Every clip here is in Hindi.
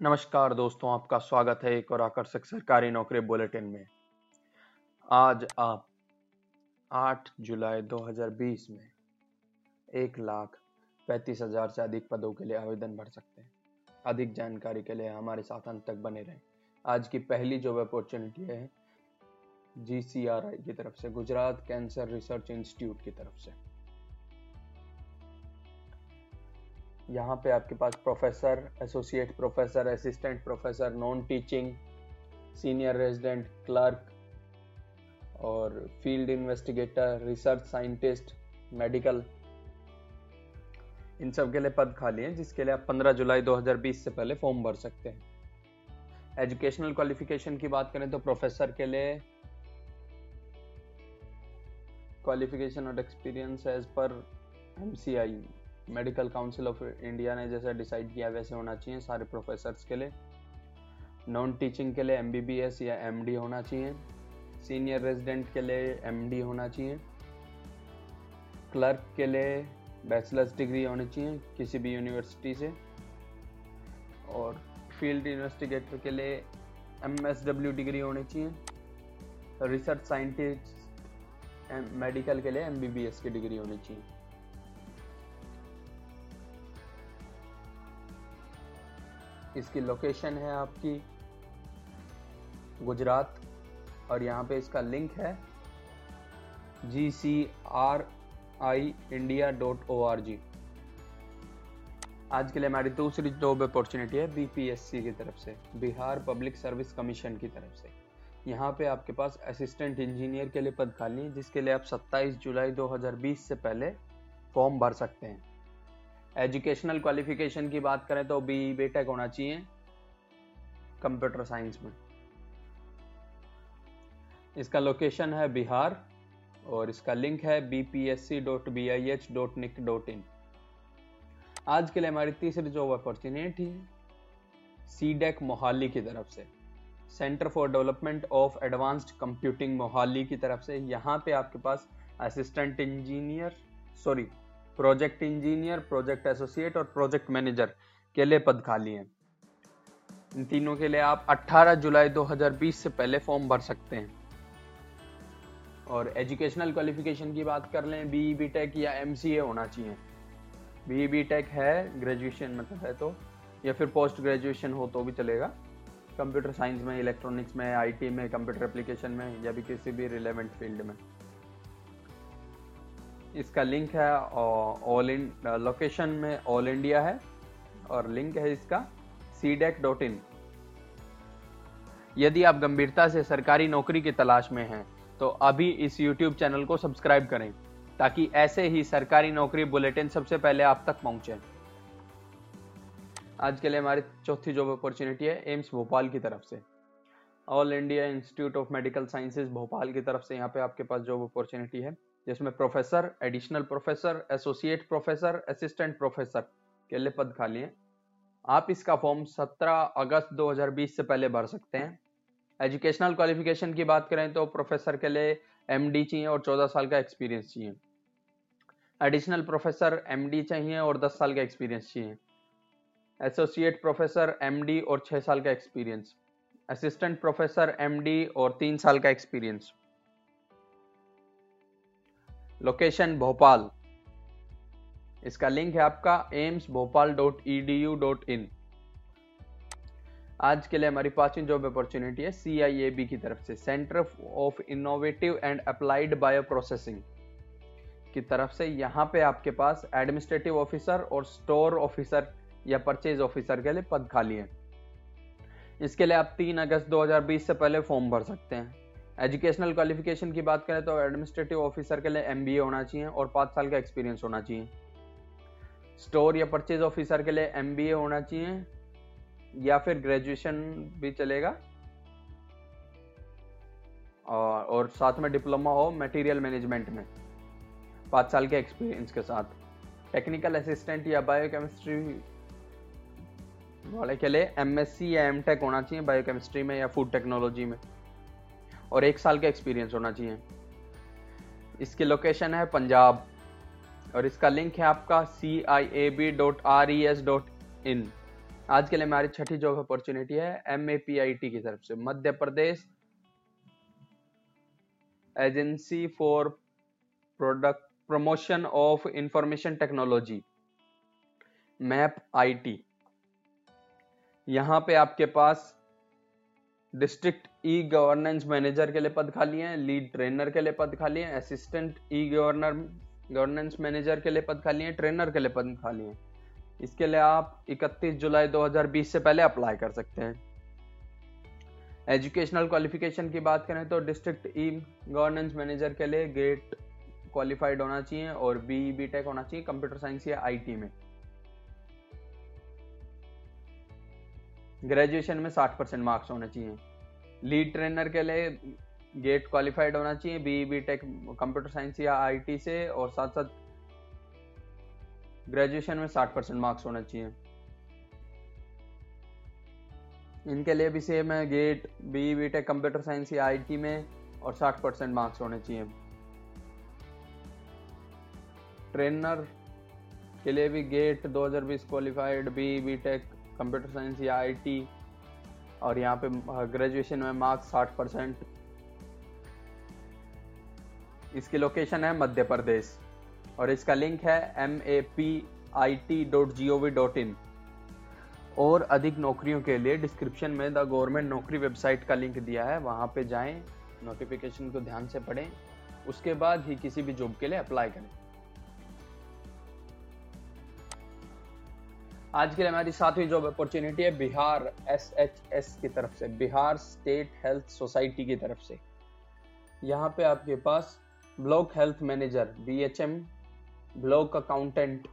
नमस्कार दोस्तों, आपका स्वागत है एक और आकर्षक सरकारी नौकरी बुलेटिन में। आज आप 8 जुलाई 2020 में एक लाख पैंतीस हज़ार से अधिक पदों के लिए आवेदन भर सकते हैं। अधिक जानकारी के लिए हमारे साथ अंत तक बने रहें। आज की पहली जॉब अपॉर्चुनिटी है जीसीआरआई की तरफ़ से, गुजरात कैंसर रिसर्च इंस्टीट्यूट की तरफ़ से। यहाँ पे आपके पास professor associate professor assistant professor non teaching senior resident clerk और field investigator research scientist medical इन सब के लिए पद खाली हैं, जिसके लिए आप 15 जुलाई 2020 से पहले फॉर्म भर सकते हैं। एजुकेशनल क्वालिफिकेशन की बात करें तो प्रोफेसर के लिए क्वालिफिकेशन और एक्सपीरियंस एज पर MCI medical council of India ने जैसा डिसाइड किया, वैसे होना चाहिए सारे प्रोफेसर्स के लिए। नॉन टीचिंग के लिए एमबीबीएस या एमडी होना चाहिए। सीनियर रेजिडेंट के लिए एमडी होना चाहिए। क्लर्क के लिए बैचलर्स डिग्री होनी चाहिए किसी भी यूनिवर्सिटी से। और फ़ील्ड इन्वेस्टिगेटर के लिए एमएसडब्ल्यू डिग्री होनी चाहिए। रिसर्च साइंटिस्ट मेडिकल के लिए एमबीबीएस की डिग्री होनी चाहिए। इसकी लोकेशन है आपकी गुजरात, और यहाँ पे इसका लिंक है G C R I India dot O R G आज के लिए हमारी दूसरी जॉब अपॉर्चुनिटी है बीपीएससी की तरफ़ से, बिहार पब्लिक सर्विस कमीशन की तरफ़ से। यहाँ पे आपके पास असिस्टेंट इंजीनियर के लिए पद खाली है, जिसके लिए आप 27 जुलाई 2020 से पहले फॉर्म भर सकते हैं। एजुकेशनल क्वालिफिकेशन की बात करें तो बी बेटेक होना चाहिए, कंप्यूटर साइंस में। इसका लोकेशन है बिहार और इसका लिंक है B P S C dot B I H dot nic dot in आज के लिए हमारी तीसरी job opportunity C DAC Mohali की तरफ़ से। Centre for development of advanced computing Mohali की तरफ़ से। यहाँ पे आपके पास assistant engineer sorry project engineer, project associate और प्रोजेक्ट मैनेजर के लिए पद खाली हैं। इन तीनों के लिए आप 18 जुलाई 2020 से पहले फॉर्म भर सकते हैं। और एजुकेशनल क्वालिफिकेशन की बात कर लें बी बी टेक या एम सी ए होना चाहिए। बी बी टेक है, ग्रेजुएशन मतलब है तो या फिर पोस्ट ग्रेजुएशन हो तो भी चलेगा। कंप्यूटर साइंस में, इलेक्ट्रॉनिक्स में, आईटी में, कंप्यूटर एप्लीकेशन में, या भी किसी भी रिलेवेंट फ़ील्ड में। इसका लिंक है ऑल इन लोकेशन में ऑल इंडिया है, और लिंक है इसका सी डेक डॉट इन यदि आप गंभीरता से सरकारी नौकरी की तलाश में हैं तो अभी इस YouTube चैनल को सब्सक्राइब करें, ताकि ऐसे ही सरकारी नौकरी बुलेटिन सबसे पहले आप तक पहुँचे। आज के लिए हमारी चौथी जॉब अपॉर्चुनिटी है एम्स भोपाल की तरफ़ से। All India institute of medical sciences Bhopal की तरफ़ से यहाँ पे आपके पास जॉब अपॉर्चुनिटी है। जिसमें professor, additional professor, associate professor, assistant professor के लिए पद खाली हैं। आप इसका फॉर्म 17 अगस्त 2020 से पहले भर सकते हैं। एजुकेशनल क्वालिफिकेशन की बात करें तो प्रोफेसर के लिए एमडी चाहिए और 14 साल का एक्सपीरियंस चाहिए। एडिशनल प्रोफेसर एमडी चाहिए और 10 साल का एक्सपीरियंस चाहिए। एसोसिएट प्रोफेसर एमडी और 6 साल का एक्सपीरियंस असिस्टेंट प्रोफेसर एमडी और 3 साल का एक्सपीरियंस लोकेशन भोपाल इसका लिंक है आपका AIIMS Bhopal dot E D U dot in आज के लिए हमारी पांचवी जॉब अपॉर्चुनिटी है सी आई ए बी की तरफ़ से centre of innovative and applied bio processing की तरफ़ से। यहाँ पे आपके पास एडमिनिस्ट्रेटिव ऑफिसर और स्टोर ऑफिसर या परचेज ऑफिसर के लिए पद खाली है। इसके लिए आप 3 अगस्त 2020 से पहले फॉर्म भर सकते हैं। एजुकेशनल क्वालिफिकेशन की बात करें तो एडमिनिस्ट्रेटिव ऑफिसर के लिए एमबीए होना चाहिए और पाँच साल का एक्सपीरियंस होना चाहिए। स्टोर या परचेज ऑफिसर के लिए एमबीए होना चाहिए या फिर ग्रेजुएशन भी चलेगा। और, साथ में डिप्लोमा हो मटेरियल मैनेजमेंट में पाँच साल के एक्सपीरियंस के साथ। टेक्निकल असिस्टेंट या बायोकेमिस्ट्री वाले के लिए एमएससी या एमटेक होना चाहिए बायोकेमिस्ट्री में या फ़ूड टेक्नोलॉजी में। और एक साल का एक्सपीरियंस होना चाहिए। इसकी लोकेशन है पंजाब और इसका लिंक है आपका C I A B dot R E S dot in आज के लिए हमारी छठी जॉब अपॉर्चुनिटी है M A P I T की तरफ़ से। Madhya Pradesh agency for product promotion of information technology map IT यहाँ पे आपके पास डिस्ट्रिक्ट ई गवर्नेंस मैनेजर के लिए पद खाली हैं, लीड ट्रेनर के लिए पद खाली हैं, assistant E governor, governance manager के लिए पद खाली हैं, ट्रेनर के लिए पद खाली हैं। इसके लिए आप 31 जुलाई 2020 से पहले अप्लाई कर सकते हैं। एजुकेशनल क्वालिफिकेशन की बात करें तो डिस्ट्रिक्ट ई गवर्नेंस मैनेजर के लिए गेट क्वालिफाइड होना चाहिए और बी बी टेक होना चाहिए, कंप्यूटर साइंस या आईटी में। ग्रेजुएशन में 60 परसेंट मार्क्स होने चाहिए। लीड ट्रेनर के लिए गेट क्वालिफाइड होना चाहिए, B B tech computer science या आईटी से, और साथ साथ ग्रेजुएशन में 60 परसेंट मार्क्स होना चाहिए। इनके लिए भी सेम है, GATE, B B tech computer science या आईटी में, और 60 परसेंट मार्क्स होने चाहिए। ट्रेनर के लिए भी GATE 2020 qualified, B B tech computer science या आईटी और यहाँ पे ग्रेजुएशन में मार्क्स 60 परसेंट। इसकी लोकेशन है मध्य प्रदेश, और इसका लिंक है M A P I T dot G O V dot in और अधिक नौकरियों के लिए डिस्क्रिप्शन में द गवर्नमेंट नौकरी वेबसाइट का लिंक दिया है, वहाँ पे जाएँ नोटिफिकेशन को ध्यान से पढ़ें, उसके बाद ही किसी भी जॉब के लिए अप्लाई करें। आज के लिए हमारी सातवीं जॉब अपॉर्चुनिटी है बिहार एस एच एस की तरफ़ से, बिहार स्टेट हेल्थ सोसाइटी की तरफ़ से। यहाँ पे आपके पास block health manager B H M block accountant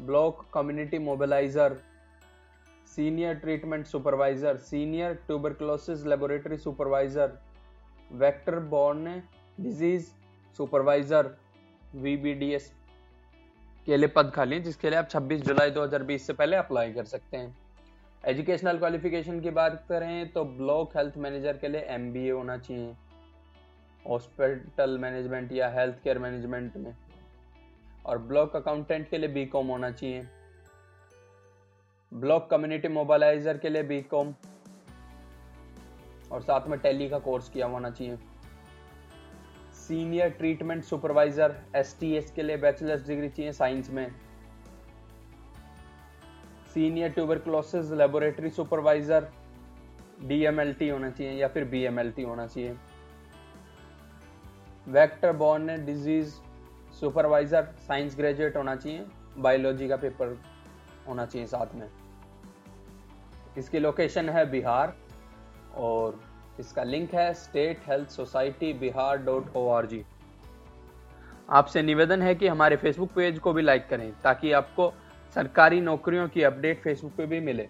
block community mobiliser senior treatment supervisor senior tuberculosis laboratory supervisor vector borne disease supervisor VBDS के लिए पद खाली हैं, जिसके लिए आप 26 जुलाई 2020 से पहले अप्लाई कर सकते हैं। एजुकेशनल क्वालिफिकेशन की बात करें तो ब्लॉक हेल्थ मैनेजर के लिए एमबीए होना चाहिए। हॉस्पिटल मैनेजमेंट या हेल्थ केयर मैनेजमेंट में। और ब्लॉक अकाउंटेंट के लिए बी होना चाहिए। ब्लॉक कम्युनिटी मोबालाइजर के लिए बी और साथ में टेली का कोर्स किया होना चाहिए। सीनियर ट्रीटमेंट सुपरवाइजर एस के लिए बैचलर्स डिग्री चाहिए साइंस में। Senior tuberculosis laboratory supervisor DMLT होना चाहिए या फिर बीएमएलटी होना चाहिए। Vector borne disease supervisor science graduate होना चाहिए। बायोलॉजी का पेपर होना चाहिए साथ में। इसकी लोकेशन है बिहार और इसका लिंक है state health society Bihar dot O R G. आपसे निवेदन है कि हमारे फेसबुक पेज को भी लाइक करें ताकि आपको सरकारी नौकरियों की अपडेट फेसबुक पे भी मिले।